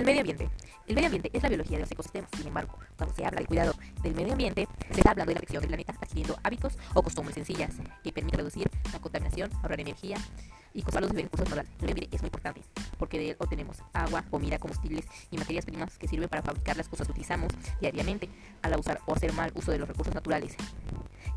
El medio ambiente. El medio ambiente es la biología de los ecosistemas. Sin embargo, cuando se habla del cuidado del medio ambiente, se está hablando de la protección del planeta adquiriendo hábitos o costumbres sencillas que permiten reducir la contaminación, ahorrar energía y conservar los recursos naturales. El medio ambiente es muy importante porque de él obtenemos agua, comida, combustibles y materias primas que sirven para fabricar las cosas que utilizamos diariamente. Al usar o hacer mal uso de los recursos naturales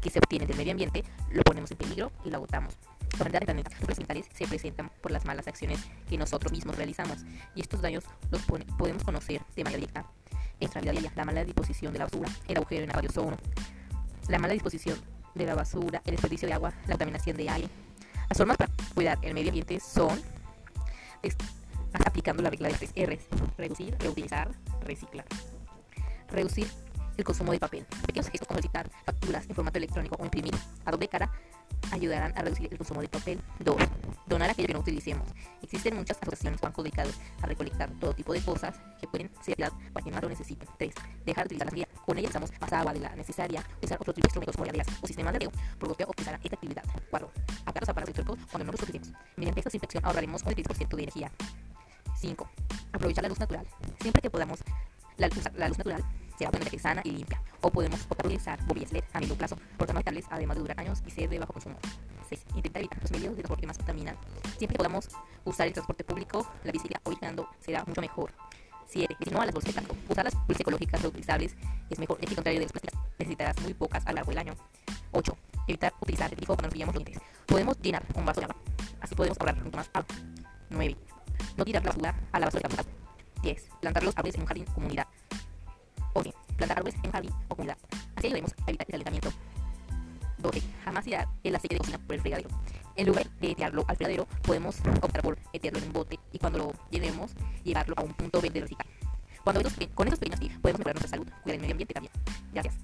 que se obtienen del medio ambiente, lo ponemos en peligro y lo agotamos. La humanidad del planeta, los ambientales se presentan por las malas acciones que nosotros mismos realizamos y estos daños los podemos conocer de manera directa en nuestra vida diaria. La mala disposición de la basura, el agujero en el radiozono, la mala disposición de la basura, el desperdicio de agua, la contaminación de aire. Las formas para cuidar el medio ambiente son aplicando la regla de las tres R's, reducir, reutilizar, reciclar. Reducir el consumo de papel. Pequeños gestos como solicitar facturas en formato electrónico o imprimir a doble cara ayudarán a reducir el consumo de papel. 2. Donar aquello que no utilicemos. Existen muchas asociaciones o bancos dedicados a recolectar todo tipo de cosas que pueden ser usadas para quien más lo necesite. 3. Dejar de utilizar la guía. Con ella usamos más agua de la necesaria. Utilizar otros tipos de instrumentos como llaveras o sistemas de riego por lo que optimizará esta actividad. 4. Apagar los aparatos electrónicos cuando no los utilicemos. Mediante esta desinfección ahorraremos un 10% de energía. 5. Aprovechar la luz natural. Siempre que podamos, la la luz natural será obviamente sana y limpia. O podemos optar utilizar bombillas LED a medio plazo, porque no estables, además de durar años y ser de bajo consumo. 6. Intentar evitar los medios de transporte más contaminan. Siempre que podamos usar el transporte público, la bicicleta o será mucho mejor. 7. Si no a las bolsas de plástico. Usar las bolsas ecológicas reutilizables es mejor, ya que contrario de las plásticas necesitarás muy pocas a lo largo del año. 8. Evitar utilizar el grifo cuando nos pillamos los dientes. Podemos llenar un vaso de agua. Así podemos ahorrar mucho más agua. 9. No tirar la basura a la basura de la casa. 10. Plantar los árboles en un jardín o. 11. Plantar árboles en jardín o comunidad. Así ayudaremos a evitar el calentamiento. 12. Jamás tirar el aceite de cocina por el fregadero. En lugar de tirarlo al fregadero, podemos optar por meterlo en un bote y cuando lo llenemos, llevarlo a un punto verde de reciclar. Cuando estos, con estos pequeños tips podemos mejorar nuestra salud, cuidar el medio ambiente también. Gracias.